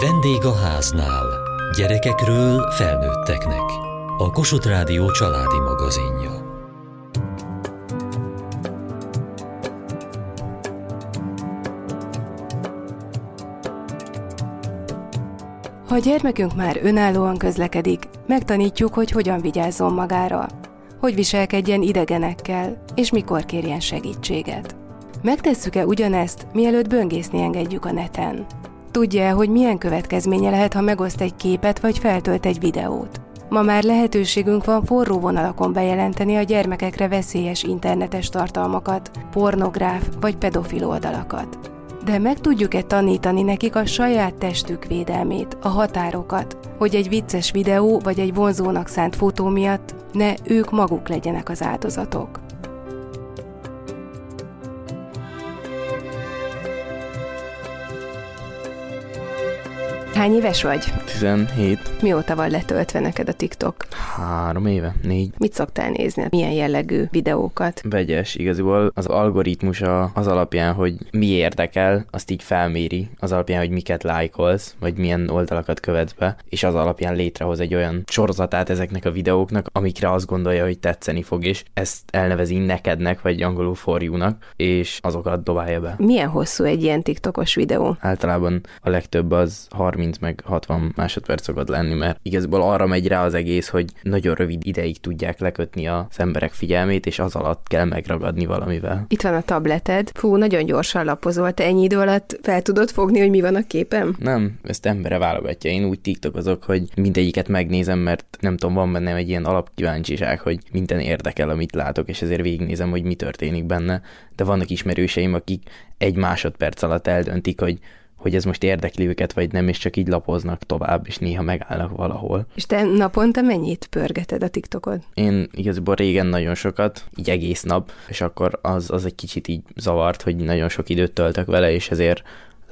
Vendég a háznál. Gyerekekről felnőtteknek. A Kossuth Rádió családi magazinja. Ha a gyermekünk már önállóan közlekedik, megtanítjuk, hogy hogyan vigyázzon magára, hogy viselkedjen idegenekkel, és mikor kérjen segítséget. Megtesszük-e ugyanezt, mielőtt böngészni engedjük a neten? Tudja, hogy milyen következménye lehet, ha megoszt egy képet vagy feltölt egy videót? Ma már lehetőségünk van forró vonalakon bejelenteni a gyermekekre veszélyes internetes tartalmakat, pornográf vagy pedofil oldalakat. De meg tudjuk-e tanítani nekik a saját testük védelmét, a határokat, hogy egy vicces videó vagy egy vonzónak szánt fotó miatt ne ők maguk legyenek az áldozatok? Hány éves vagy? 17. Mióta van letöltve neked a TikTok? Három éve? Négy. Mit szoktál nézni? Milyen jellegű videókat? Vegyes, igaziból az algoritmusa az alapján, hogy mi érdekel, azt így felméri, az alapján, hogy miket lájkolsz, vagy milyen oldalakat követsz be, és az alapján létrehoz egy olyan sorozatát ezeknek a videóknak, amikre azt gondolja, hogy tetszeni fog, és ezt elnevezi nekednek, vagy angolul for you-nak, és azokat dobálja be. Milyen hosszú egy ilyen TikTokos videó? Általában a legtöbb az 30 meg 60 másodperc szokott lenni, mert igazából arra megy rá az egész, hogy nagyon rövid ideig tudják lekötni az emberek figyelmét, és az alatt kell megragadni valamivel. Itt van a tableted. Fú, nagyon gyorsan lapozol. Te ennyi idő alatt fel tudod fogni, hogy mi van a képem? Nem, ezt embere válogatja. Én úgy tiktokozok, hogy mindegyiket megnézem, mert nem tudom, van bennem egy ilyen alapkíváncsiság, hogy minden érdekel, amit látok, és ezért végignézem, hogy mi történik benne. De vannak ismerőseim, akik egy másodperc alatt eldöntik, hogy hogy ez most érdekli őket, vagy nem, és csak így lapoznak tovább, és néha megállnak valahol. És te naponta mennyit pörgeted a TikTokod? Én igazából régen nagyon sokat, így egész nap, és akkor az, az egy kicsit így zavart, hogy nagyon sok időt töltök vele, és ezért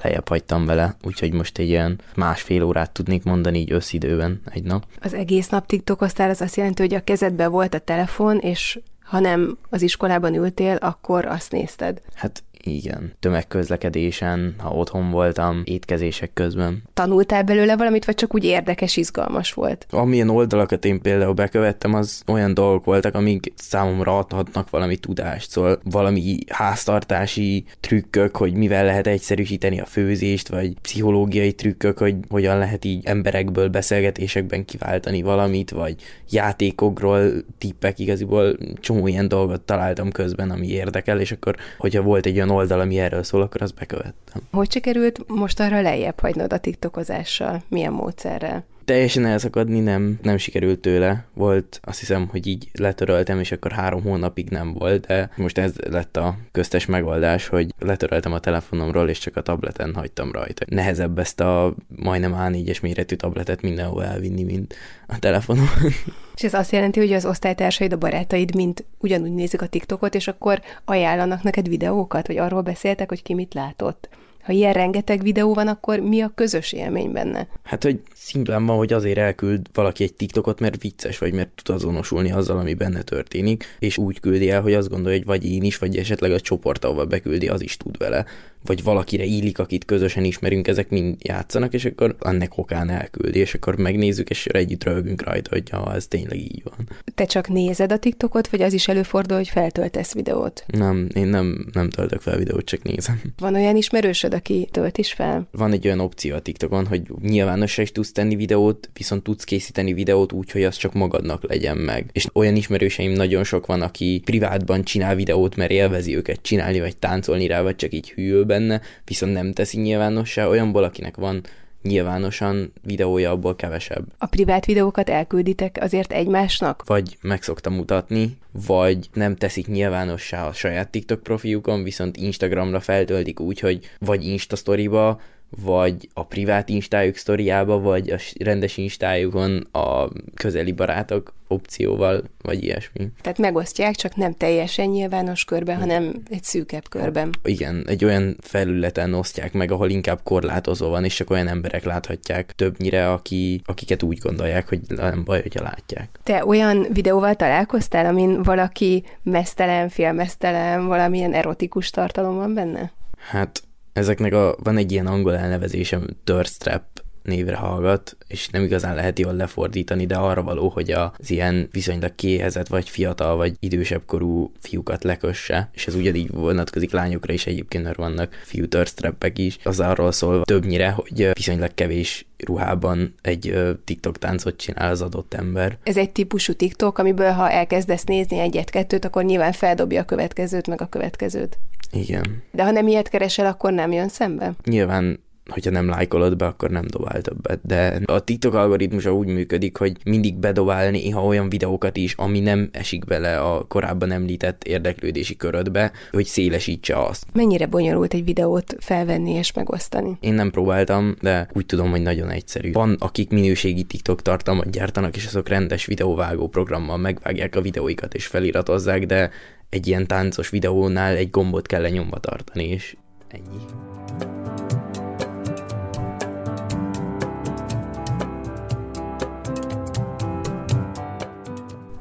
lejjebb hagytam vele, úgyhogy most egy ilyen másfél órát tudnék mondani így összidőben egy nap. Az egész nap TikTokoztál, az azt jelenti, hogy a kezedben volt a telefon, és ha nem az iskolában ültél, akkor azt nézted. Hát igen, tömegközlekedésen, ha otthon voltam, étkezések közben. Tanultál belőle valamit, vagy csak úgy érdekes, izgalmas volt? Amilyen oldalakat én például bekövettem, az olyan dolgok voltak, amik számomra adhatnak valami tudást, szóval valami háztartási trükkök, hogy mivel lehet egyszerűsíteni a főzést, vagy pszichológiai trükkök, hogy hogyan lehet így emberekből beszélgetésekben kiváltani valamit, vagy játékokról tippek, igaziból csomó ilyen dolgot találtam közben, ami érdekel, és akkor, hogyha volt egy olyan oldal, ami erről szól, akkor azt bekövettem. Hogy sikerült most arra lejjebb hagynod a tiktokozással? Milyen módszerrel? Teljesen elszakadni nem, nem sikerült tőle. Volt, azt hiszem, hogy így letöröltem, és akkor három hónapig nem volt, de most ez lett a köztes megoldás, hogy letöröltem a telefonomról, és csak a tableten hagytam rajta. Nehezebb ezt a majdnem A4-es méretű tabletet mindenhol elvinni, mint a telefonon. És ez azt jelenti, hogy az osztálytársaid, a barátaid mind ugyanúgy nézik a TikTokot, és akkor ajánlanak neked videókat, vagy arról beszéltek, hogy ki mit látott. Ha ilyen rengeteg videó van, akkor mi a közös élmény benne? Hát, hogy szimplán van, hogy azért elküld valaki egy TikTokot, mert vicces, vagy mert tud azonosulni azzal, ami benne történik, és úgy küldi el, hogy azt gondolja, hogy vagy én is, vagy esetleg a csoport, ahova beküldi, az is tud vele vagy valakire illik, akit közösen ismerünk, ezek mind játszanak, és akkor annak okán elküldi, és akkor megnézzük, és együtt rögünk rajta, hogy ha ez tényleg így van. Te csak nézed a TikTokot, vagy az is előfordul, hogy feltöltesz videót? Nem, én nem, nem töltök fel videót, csak nézem. Van olyan ismerősöd, aki tölt is fel? Van egy olyan opció a TikTokon, hogy nyilvánosra is tudsz tenni videót, viszont tudsz készíteni videót úgy, hogy az csak magadnak legyen meg. És olyan ismerőseim nagyon sok van, aki privátban csinál videót, mert élvezi őket csinálni, vagy táncolni rá, vagy csak így hűl benne, viszont nem teszi nyilvánossá, olyanból, akinek van nyilvánosan videója, abból kevesebb. A privát videókat elkülditek azért egymásnak? Vagy meg szoktam mutatni, vagy nem teszik nyilvánossá a saját TikTok profiukon, viszont Instagramra feltöltik úgy, hogy vagy Insta storyba, vagy a privát instájuk sztoriába, vagy a rendes instájukon a közeli barátok opcióval, vagy ilyesmi. Tehát megosztják, csak nem teljesen nyilvános körben, hanem egy szűkebb körben. Igen, egy olyan felületen osztják meg, ahol inkább korlátozó van, és csak olyan emberek láthatják többnyire, aki, akiket úgy gondolják, hogy nem baj, hogyha látják. Te olyan videóval találkoztál, amin valaki mesztelen, filmesztelen, valamilyen erotikus tartalom van benne? Hát ezeknek a, van egy ilyen angol elnevezésem, thirst trap, névre hallgat, és nem igazán lehet jól lefordítani, de arra való, hogy az ilyen viszonylag kéhezett, vagy fiatal, vagy idősebb korú fiúkat lekösse, és ez ugyanígy vonatkozik lányokra is egyébként, mert vannak fiú is. Az arról szól többnyire, hogy viszonylag kevés ruhában egy TikTok táncot csinál az adott ember. Ez egy típusú TikTok, amiből ha elkezdesz nézni egyet-kettőt, akkor nyilván feldobja a következőt, meg a következőt. Igen. De ha nem ilyet keresel, akkor nem jön szembe? Nyilván hogyha nem lájkolod be, akkor nem dobál többet. De a TikTok algoritmusa úgy működik, hogy mindig bedobál néha olyan videókat is, ami nem esik bele a korábban említett érdeklődési körödbe, hogy szélesítse azt. Mennyire bonyolult egy videót felvenni és megosztani? Én nem próbáltam, de úgy tudom, hogy nagyon egyszerű. Van, akik minőségi TikTok tartalmat gyártanak, és azok rendes videóvágó programmal megvágják a videóikat és feliratozzák, de egy ilyen táncos videónál egy gombot kell lenyomva tartani, és ennyi.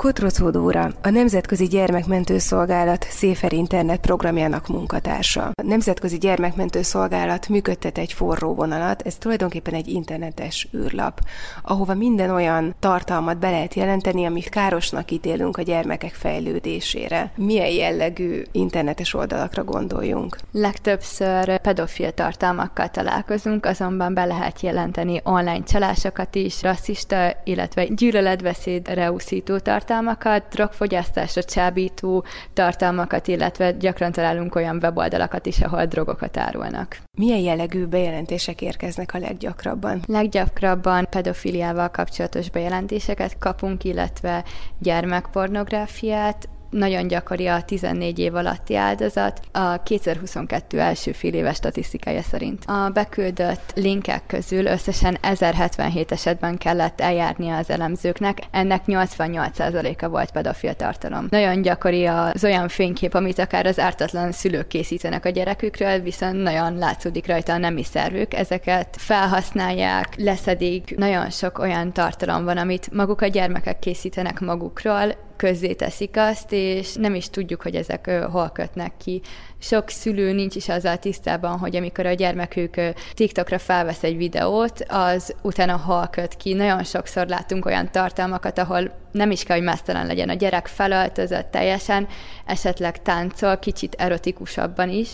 Kotrocó Dóra, a Nemzetközi Gyermekmentő Szolgálat Széfer Internet programjának munkatársa. A Nemzetközi Gyermekmentő Szolgálat működtet egy forró vonalat, ez tulajdonképpen egy internetes űrlap, ahova minden olyan tartalmat be lehet jelenteni, amit károsnak ítélünk a gyermekek fejlődésére. Milyen jellegű internetes oldalakra gondoljunk? Legtöbbször pedofil tartalmakkal találkozunk, azonban be lehet jelenteni online csalásokat is, rasszista, illetve gyűlöletbeszédre úszító tartalmakat, tartalmakat, drogfogyasztásra csábító tartalmakat, illetve gyakran találunk olyan weboldalakat is, ahol drogokat árulnak. Milyen jellegű bejelentések érkeznek a leggyakrabban? Leggyakrabban pedofiliával kapcsolatos bejelentéseket kapunk, illetve gyermekpornográfiát, nagyon gyakori a 14 év alatti áldozat a 2022 első fél éves statisztikája szerint. A beküldött linkek közül összesen 1077 esetben kellett eljárnia az elemzőknek, ennek 88%-a volt pedofil tartalom. Nagyon gyakori az olyan fénykép, amit akár az ártatlan szülők készítenek a gyerekükről, viszont nagyon látszódik rajta a nemi szervük, ezeket felhasználják, leszedik, nagyon sok olyan tartalom van, amit maguk a gyermekek készítenek magukról, közzéteszik azt, és nem is tudjuk, hogy ezek hol kötnek ki. Sok szülő nincs is azzal tisztában, hogy amikor a gyermekük TikTokra felvesz egy videót, az utána hol köt ki. Nagyon sokszor látunk olyan tartalmakat, ahol nem is kell, hogy mesztelen legyen a gyerek felöltözött teljesen, esetleg táncol, kicsit erotikusabban is,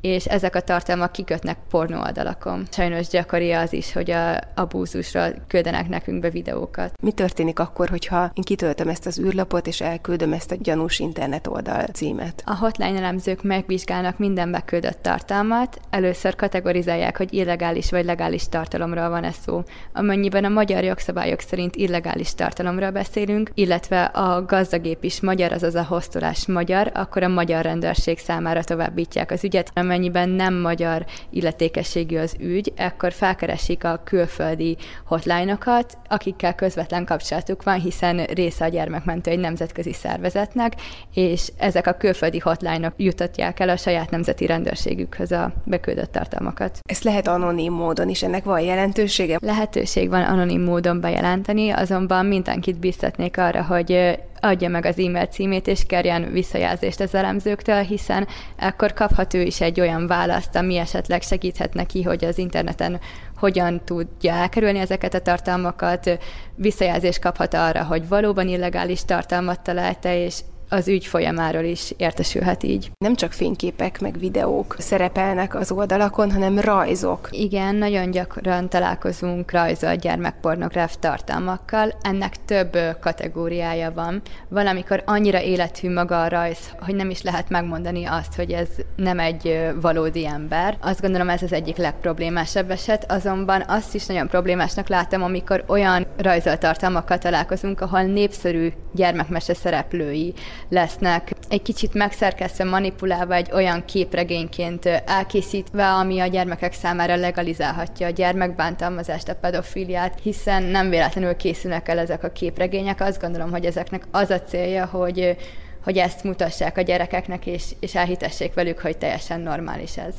és ezek a tartalmak kikötnek pornóoldalakon. Sajnos gyakori az is, hogy a abúzusra küldenek nekünk be videókat. Mi történik akkor, hogyha én kitöltöm ezt az űrlapot, és elküldöm ezt a gyanús internet oldal címet? A hotline elemzők megvizsgálnak minden beküldött tartalmat, először kategorizálják, hogy illegális vagy legális tartalomról van ez szó. Amennyiben a magyar jogszabályok szerint illegális tartalomról beszélünk, illetve a gazdagép is magyar, azaz a hoztolás magyar, akkor a magyar rendőrség számára továbbítják az ügyet, amennyiben nem magyar illetékességű az ügy, akkor felkeresik a külföldi hotline-okat, akikkel közvetlen kapcsolatuk van, hiszen része a gyermekmentő egy nemzetközi szervezetnek, és ezek a külföldi hotline-ok jutatják el a saját nemzeti rendőrségükhöz a beküldött tartalmakat. Ez lehet anonim módon is, ennek van jelentősége? Lehetőség van anonim módon bejelenteni, azonban mindenkit biztatnék arra, hogy adja meg az e-mail címét, és kérjen visszajelzést az elemzőktől, hiszen akkor kaphat ő is egy olyan választ, ami esetleg segíthet neki, hogy az interneten hogyan tudja elkerülni ezeket a tartalmakat, visszajelzést kaphat arra, hogy valóban illegális tartalmat találta, és az ügy folyamáról is értesülhet így. Nem csak fényképek meg videók szerepelnek az oldalakon, hanem rajzok. Igen, nagyon gyakran találkozunk rajzolt gyermekpornográf tartalmakkal. Ennek több kategóriája van. Valamikor annyira élethű maga a rajz, hogy nem is lehet megmondani azt, hogy ez nem egy valódi ember. Azt gondolom ez az egyik legproblémásabb eset, azonban azt is nagyon problémásnak látom, amikor olyan rajzolt tartalmakkal találkozunk, ahol népszerű gyermekmese szereplői lesznek egy kicsit megszerkesztve, manipulálva egy olyan képregényként elkészítve, ami a gyermekek számára legalizálhatja a gyermekbántalmazást, a pedofiliát, hiszen nem véletlenül készülnek el ezek a képregények. Azt gondolom, hogy ezeknek az a célja, hogy hogy ezt mutassák a gyerekeknek, és, és elhitessék velük, hogy teljesen normális ez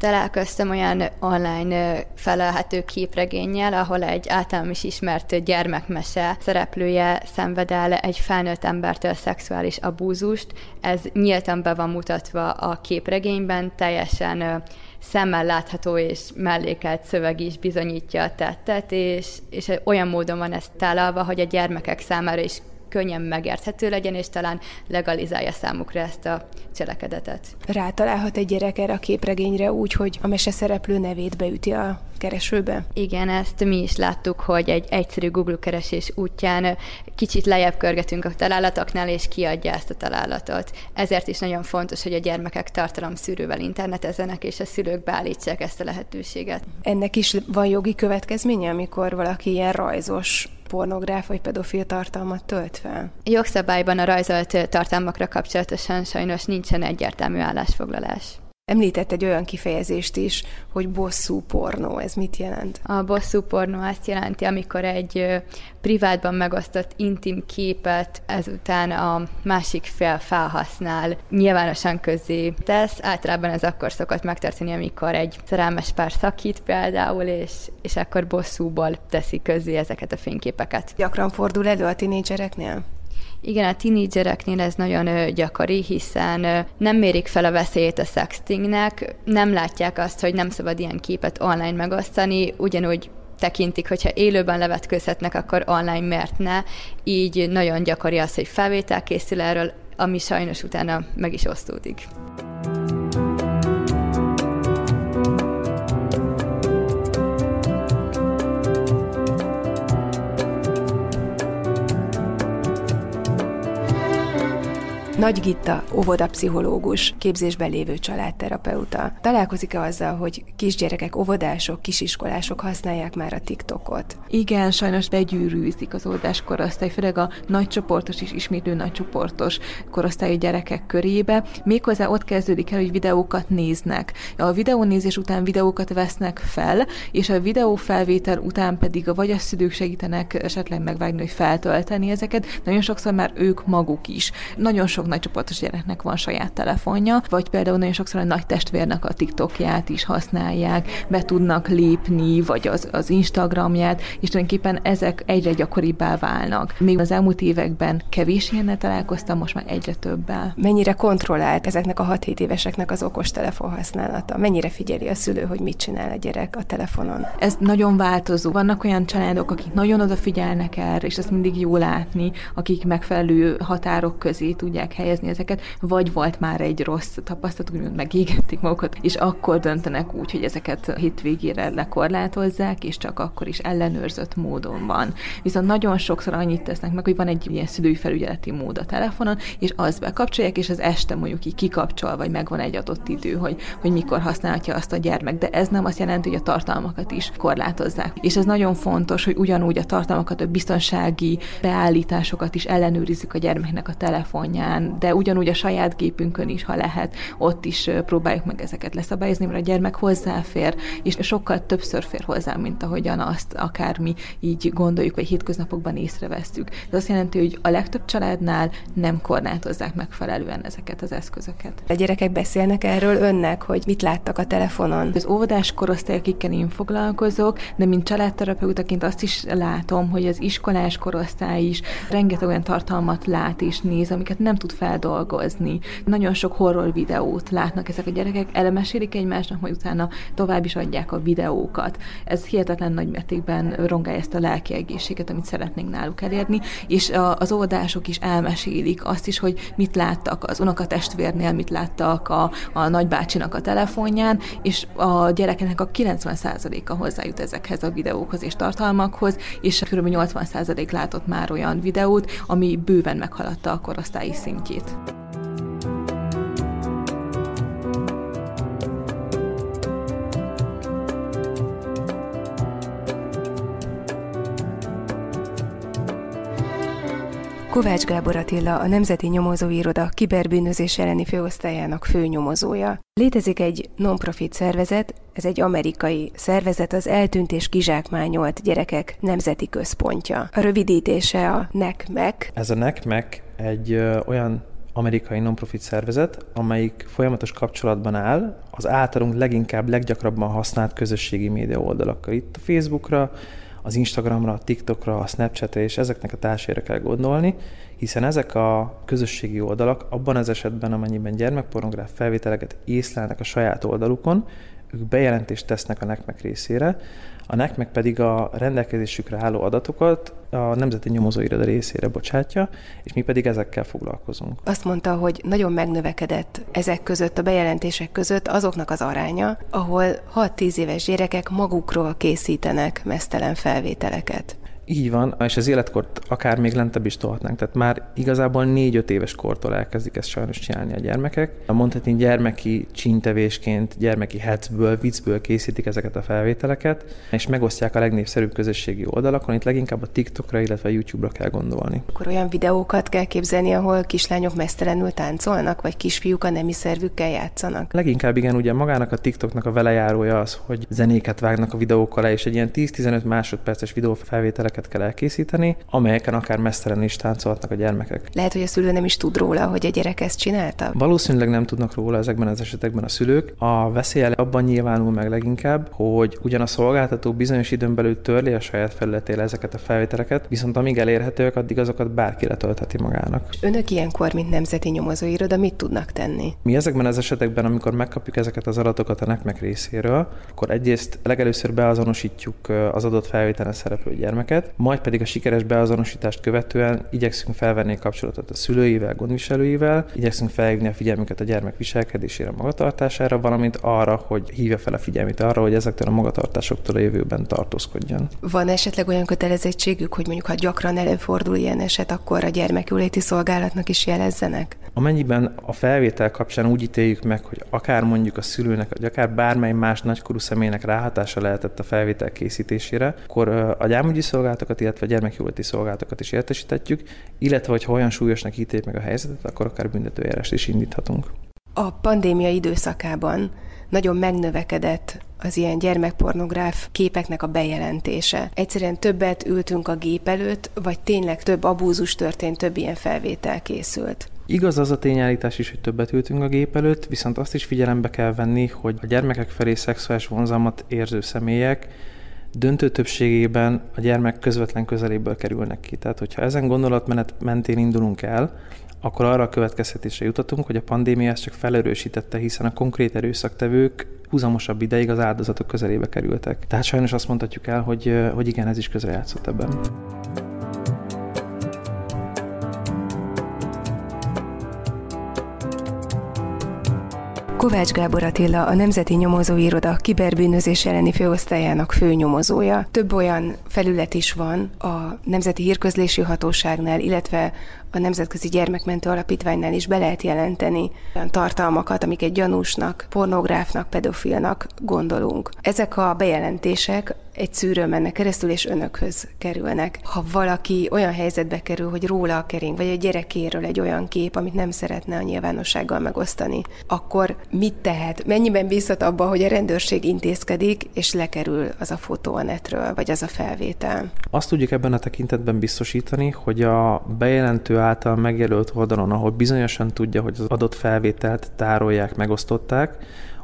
találkoztam olyan online felelhető képregénnyel, ahol egy általam is ismert gyermekmese szereplője szenved el egy felnőtt embertől szexuális abúzust. Ez nyíltan be van mutatva a képregényben, teljesen szemmel látható és mellékelt szöveg is bizonyítja a tettet, és, és olyan módon van ez tálalva, hogy a gyermekek számára is könnyen megérthető legyen, és talán legalizálja számukra ezt a cselekedetet. Rátalálhat egy gyerek erre a képregényre úgy, hogy a mese szereplő nevét beüti a keresőbe? Igen, ezt mi is láttuk, hogy egy egyszerű Google keresés útján kicsit lejjebb körgetünk a találatoknál, és kiadja ezt a találatot. Ezért is nagyon fontos, hogy a gyermekek tartalomszűrővel internetezzenek, és a szülők beállítsák ezt a lehetőséget. Ennek is van jogi következménye, amikor valaki ilyen rajzos pornográf vagy pedofil tartalmat tölt fel? Jogszabályban a rajzolt tartalmakra kapcsolatosan sajnos nincsen egyértelmű állásfoglalás. Említett egy olyan kifejezést is, hogy bosszú pornó. Ez mit jelent? A bosszú pornó azt jelenti, amikor egy privátban megosztott intim képet ezután a másik fél felhasznál, nyilvánosan közé tesz. Általában ez akkor szokott megtörténni, amikor egy szerelmes pár szakít például, és, és akkor bosszúból teszi közé ezeket a fényképeket. Gyakran fordul elő a tinédzsereknél? Igen, a tinédzsereknél ez nagyon gyakori, hiszen nem mérik fel a veszélyét a sextingnek, nem látják azt, hogy nem szabad ilyen képet online megosztani, ugyanúgy tekintik, hogyha élőben levetkőzhetnek, akkor online miért ne. Így nagyon gyakori az, hogy felvétel készül erről, ami sajnos utána meg is osztódik. Nagy Gitta, óvodapszichológus, képzésben lévő családterapeuta. Találkozik-e azzal, hogy kisgyerekek, óvodások, kisiskolások használják már a TikTokot? Igen, sajnos begyűrűzik az óvodás korosztály, főleg a nagycsoportos és ismétlő nagycsoportos korosztályú gyerekek körébe. Méghozzá ott kezdődik el, hogy videókat néznek. A videónézés után videókat vesznek fel, és a videó felvétel után pedig a vagy a szülők segítenek esetleg megvágni, hogy feltölteni ezeket. Nagyon sokszor már ők maguk is. Nagyon sok nagycsoportos gyereknek van saját telefonja, vagy például nagyon sokszor a nagy testvérnek a TikTokját is használják, be tudnak lépni, vagy az, az Instagramját, és tulajdonképpen ezek egyre gyakoribbá válnak. Még az elmúlt években kevés ilyennel találkoztam, most már egyre többel. Mennyire kontrollált ezeknek a 6-7 éveseknek az okostelefon használata? Mennyire figyeli a szülő, hogy mit csinál a gyerek a telefonon? Ez nagyon változó. Vannak olyan családok, akik nagyon odafigyelnek erre, és ezt mindig jó látni, akik megfelelő határok közé tudják helyezni ezeket, vagy volt már egy rossz tapasztalat, úgymond megégették magukat, és akkor döntenek úgy, hogy ezeket hétvégére lekorlátozzák, és csak akkor is ellenőrzött módon van. Viszont nagyon sokszor annyit tesznek meg, hogy van egy ilyen szülői felügyeleti mód a telefonon, és az bekapcsolják, és az este mondjuk így kikapcsol, vagy megvan egy adott idő, hogy, hogy mikor használhatja azt a gyermek. De ez nem azt jelenti, hogy a tartalmakat is korlátozzák. És ez nagyon fontos, hogy ugyanúgy a tartalmakat, a biztonsági beállításokat is ellenőrizzük a gyermeknek a telefonján, de ugyanúgy a saját gépünkön is, ha lehet, ott is próbáljuk meg ezeket leszabályozni, mert a gyermek hozzáfér, és sokkal többször fér hozzá, mint ahogyan azt akármi így gondoljuk, vagy hétköznapokban észrevesztük. Ez azt jelenti, hogy a legtöbb családnál nem korlátozzák megfelelően ezeket az eszközöket. A gyerekek beszélnek erről önnek, hogy mit láttak a telefonon? Az óvodás korosztály, akikkel én foglalkozok, de mint családterapeutaként azt is látom, hogy az iskolás korosztály is rengeteg olyan tartalmat lát és néz, amiket nem tud feldolgozni. Nagyon sok horror videót látnak ezek a gyerekek, elemesélik egymásnak, majd utána tovább is adják a videókat. Ez hihetetlen nagy mértékben rongálja ezt a lelki egészséget, amit szeretnénk náluk elérni, és az oldások is elmesélik azt is, hogy mit láttak az unokatestvérnél, mit láttak a, a nagybácsinak a telefonján, és a gyerekeknek a 90%-a hozzájut ezekhez a videókhoz és tartalmakhoz, és kb. 80% látott már olyan videót, ami bőven meghaladta a korosztályi szintjét szintjét. Kovács Gábor Attila, a Nemzeti Nyomozóiroda kiberbűnözés elleni főosztályának főnyomozója. Létezik egy non-profit szervezet, ez egy amerikai szervezet, az eltűnt és kizsákmányolt gyerekek nemzeti központja. A rövidítése a NECMEC. Ez a NECMEC egy ö, olyan amerikai non-profit szervezet, amelyik folyamatos kapcsolatban áll az általunk leginkább, leggyakrabban használt közösségi média oldalakkal. Itt a Facebookra, az Instagramra, a TikTokra, a Snapchatre, és ezeknek a társaira kell gondolni, hiszen ezek a közösségi oldalak abban az esetben, amennyiben gyermekpornográf felvételeket észlelnek a saját oldalukon, ők bejelentést tesznek a NECMEC részére, a NECMEC pedig a rendelkezésükre álló adatokat a Nemzeti Nyomozóiroda részére bocsátja, és mi pedig ezekkel foglalkozunk. Azt mondta, hogy nagyon megnövekedett ezek között, a bejelentések között azoknak az aránya, ahol 6-10 éves gyerekek magukról készítenek mesztelen felvételeket. Így van, és az életkort akár még lentebb is tolhatnánk. Tehát már igazából 4-5 éves kortól elkezdik ezt sajnos csinálni a gyermekek. Mondhatni gyermeki csíntevésként, gyermeki hecből, viccből készítik ezeket a felvételeket, és megosztják a legnépszerűbb közösségi oldalakon. Itt leginkább a TikTokra, illetve a YouTube-ra kell gondolni. Akkor olyan videókat kell képzelni, ahol kislányok mesztelenül táncolnak, vagy kisfiúk a nemi szervükkel játszanak? Leginkább igen, ugye magának a TikToknak a velejárója az, hogy zenéket vágnak a videókkal és egy ilyen 10-15 másodperces videófelvételeket filmeket kell elkészíteni, amelyeken akár mesztelen is táncolhatnak a gyermekek. Lehet, hogy a szülő nem is tud róla, hogy a gyerek ezt csinálta? Valószínűleg nem tudnak róla ezekben az esetekben a szülők. A veszély abban nyilvánul meg leginkább, hogy ugyan a szolgáltató bizonyos időn belül törli a saját felületére ezeket a felvételeket, viszont amíg elérhetőek, addig azokat bárki letöltheti magának. Önök ilyenkor, mint nemzeti nyomozóiroda, mit tudnak tenni? Mi ezekben az esetekben, amikor megkapjuk ezeket az adatokat a nekmek részéről, akkor egyrészt legelőször beazonosítjuk az adott felvételen szereplő gyermeket, majd pedig a sikeres beazonosítást követően igyekszünk felvenni a kapcsolatot a szülőivel, gondviselőivel, igyekszünk felhívni a figyelmüket a gyermek viselkedésére, magatartására, valamint arra, hogy hívja fel a figyelmét arra, hogy ezektől a magatartásoktól a jövőben tartózkodjon. Van esetleg olyan kötelezettségük, hogy mondjuk ha gyakran előfordul ilyen eset, akkor a gyermekjóléti szolgálatnak is jelezzenek? Amennyiben a felvétel kapcsán úgy ítéljük meg, hogy akár mondjuk a szülőnek, vagy akár bármely más nagykorú személynek ráhatása lehetett a felvétel készítésére, akkor a gyámügyi szolgálatokat, illetve gyermekjóléti szolgálatokat is értesítetjük, illetve hogyha olyan súlyosnak ítéljük meg a helyzetet, akkor akár büntetőjárást is indíthatunk. A pandémia időszakában nagyon megnövekedett az ilyen gyermekpornográf képeknek a bejelentése. Egyszerűen többet ültünk a gép előtt, vagy tényleg több abúzus történt, több ilyen felvétel készült. Igaz az a tényállítás is, hogy többet ültünk a gép előtt, viszont azt is figyelembe kell venni, hogy a gyermekek felé szexuális vonzalmat érző személyek döntő többségében a gyermek közvetlen közeléből kerülnek ki. Tehát, hogyha ezen gondolatmenet mentén indulunk el, akkor arra a következtetésre jutatunk, hogy a pandémia ezt csak felerősítette, hiszen a konkrét erőszaktevők húzamosabb ideig az áldozatok közelébe kerültek. Tehát sajnos azt mondhatjuk el, hogy, hogy igen, ez is közrejátszott ebben. Kovács Gábor Attila, a Nemzeti Nyomozóiroda kiberbűnözés elleni főosztályának főnyomozója. Több olyan felület is van a Nemzeti Hírközlési Hatóságnál, illetve a Nemzetközi Gyermekmentő Alapítványnál is be lehet jelenteni olyan tartalmakat, amiket gyanúsnak, pornográfnak, pedofilnak gondolunk. Ezek a bejelentések egy szűrő mennek keresztül, és önökhöz kerülnek. Ha valaki olyan helyzetbe kerül, hogy róla a kering, vagy a gyerekéről egy olyan kép, amit nem szeretne a nyilvánossággal megosztani, akkor mit tehet? Mennyiben bízhat abba, hogy a rendőrség intézkedik, és lekerül az a fotó a netről, vagy az a felvétel? Azt tudjuk ebben a tekintetben biztosítani, hogy a bejelentő által megjelölt oldalon, ahol bizonyosan tudja, hogy az adott felvételt tárolják, megosztották,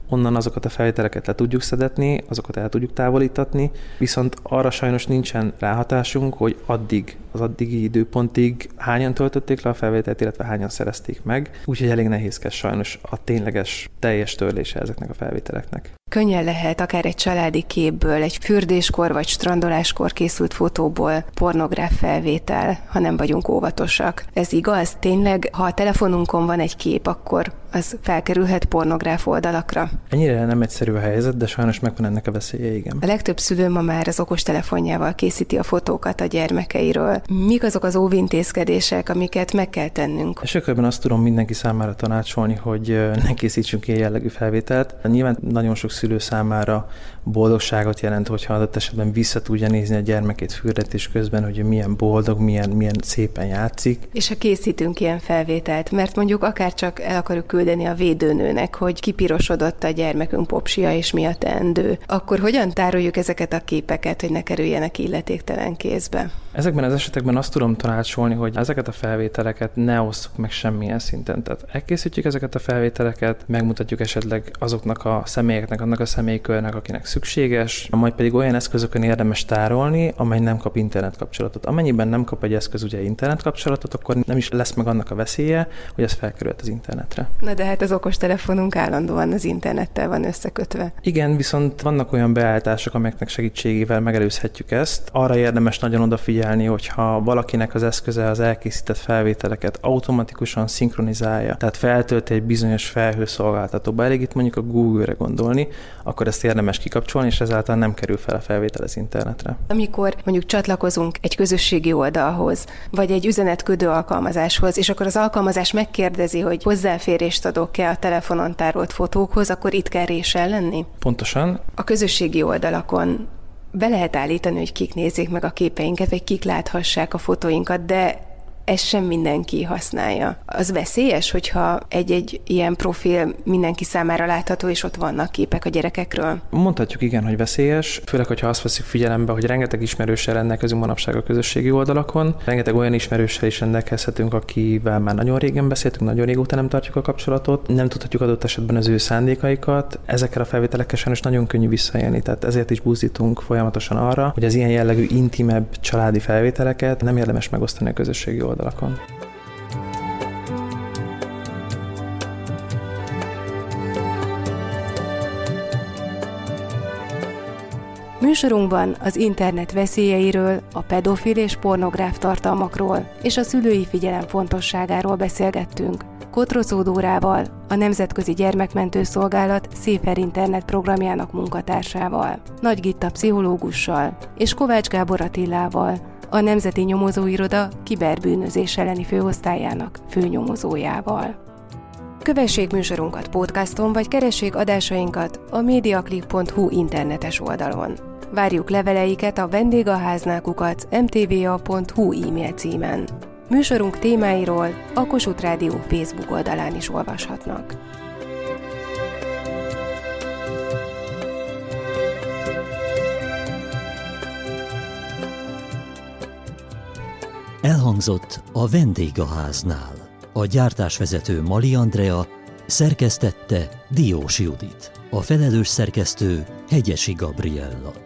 onnan azokat a felvételeket le tudjuk szedetni, azokat el tudjuk távolítatni, viszont arra sajnos nincsen ráhatásunk, hogy addig, az addigi időpontig hányan töltötték le a felvételt, illetve hányan szerezték meg, úgyhogy elég nehézkes sajnos a tényleges teljes törlése ezeknek a felvételeknek. Könnyen lehet akár egy családi képből, egy fürdéskor vagy strandoláskor készült fotóból pornográf felvétel, ha nem vagyunk óvatosak. Ez igaz? Tényleg, ha a telefonunkon van egy kép, akkor az felkerülhet pornográf oldalakra? Ennyire nem egyszerű a helyzet, de sajnos megvan ennek a veszélye, igen. A legtöbb szülő ma már az okos telefonjával készíti a fotókat a gyermekeiről. Mik azok az óvintézkedések, amiket meg kell tennünk? És azt tudom mindenki számára tanácsolni, hogy ne készítsünk ilyen jellegű felvételt. Nyilván nagyon sok szülő számára boldogságot jelent, hogyha adott esetben vissza tudja nézni a gyermekét fürdetés közben, hogy milyen boldog, milyen, milyen szépen játszik. És ha készítünk ilyen felvételt, mert mondjuk akár csak el akarjuk küldeni a védőnőnek, hogy kipirosodott a gyermekünk popsia és mi a teendő, akkor hogyan tároljuk ezeket a képeket, hogy ne kerüljenek illetéktelen kézbe? Ezekben az esetekben azt tudom tanácsolni, hogy ezeket a felvételeket ne osszuk meg semmilyen szinten. Tehát elkészítjük ezeket a felvételeket, megmutatjuk esetleg azoknak a személyeknek, annak a személykörnek, akinek szükséges, majd pedig olyan eszközökön érdemes tárolni, amely nem kap internet kapcsolatot. Amennyiben nem kap egy eszköz ugye internet kapcsolatot, akkor nem is lesz meg annak a veszélye, hogy ez felkerült az internetre. Na de hát az okostelefonunk állandóan az internettel van összekötve. Igen, viszont vannak olyan beállítások, amelyeknek segítségével megelőzhetjük ezt. Arra érdemes nagyon odafigyelni, hogyha valakinek az eszköze az elkészített felvételeket automatikusan szinkronizálja, tehát feltölt egy bizonyos felhőszolgáltatóba, elég itt mondjuk a Google-re gondolni, akkor ezt érdemes kikapcsolni, és ezáltal nem kerül fel a felvétel az internetre. Amikor mondjuk csatlakozunk egy közösségi oldalhoz, vagy egy üzenetködő alkalmazáshoz, és akkor az alkalmazás megkérdezi, hogy hozzáférést adok-e a telefonon tárolt fotókhoz, akkor itt kell réssel lenni? Pontosan. A közösségi oldalakon be lehet állítani, hogy kik nézzék meg a képeinket, vagy kik láthassák a fotóinkat, de ezt sem mindenki használja. Az veszélyes, hogyha egy-egy ilyen profil mindenki számára látható, és ott vannak képek a gyerekekről? Mondhatjuk igen, hogy veszélyes, főleg, hogyha azt veszik figyelembe, hogy rengeteg ismerőssel rendelkezünk manapság a közösségi oldalakon. Rengeteg olyan ismerőssel is rendelkezhetünk, akivel már nagyon régen beszéltünk, nagyon régóta nem tartjuk a kapcsolatot, nem tudhatjuk adott esetben az ő szándékaikat. Ezekkel a felvételekkel sajnos nagyon könnyű visszaélni, tehát ezért is buzdítunk folyamatosan arra, hogy az ilyen jellegű intimebb családi felvételeket nem érdemes megosztani a közösségi oldalakon oldalakon. Műsorunkban az internet veszélyeiről, a pedofil és pornográf tartalmakról és a szülői figyelem fontosságáról beszélgettünk. Kotrocó Dórával, a Nemzetközi Gyermekmentő Szolgálat Széfer Internet programjának munkatársával, Nagy Gitta pszichológussal és Kovács Gábor Attilával, a Nemzeti Nyomozóiroda kiberbűnözés elleni főosztályának főnyomozójával. Kövessék műsorunkat podcaston, vagy keressék adásainkat a mediaclick.hu internetes oldalon. Várjuk leveleiket a vendégaháznákukat mtva.hu e-mail címen. Műsorunk témáiról a Kossuth Rádió Facebook oldalán is olvashatnak. Elhangzott a vendégháznál. A gyártásvezető Mali Andrea szerkesztette Diós Judit. A felelős szerkesztő Hegyesi Gabriella.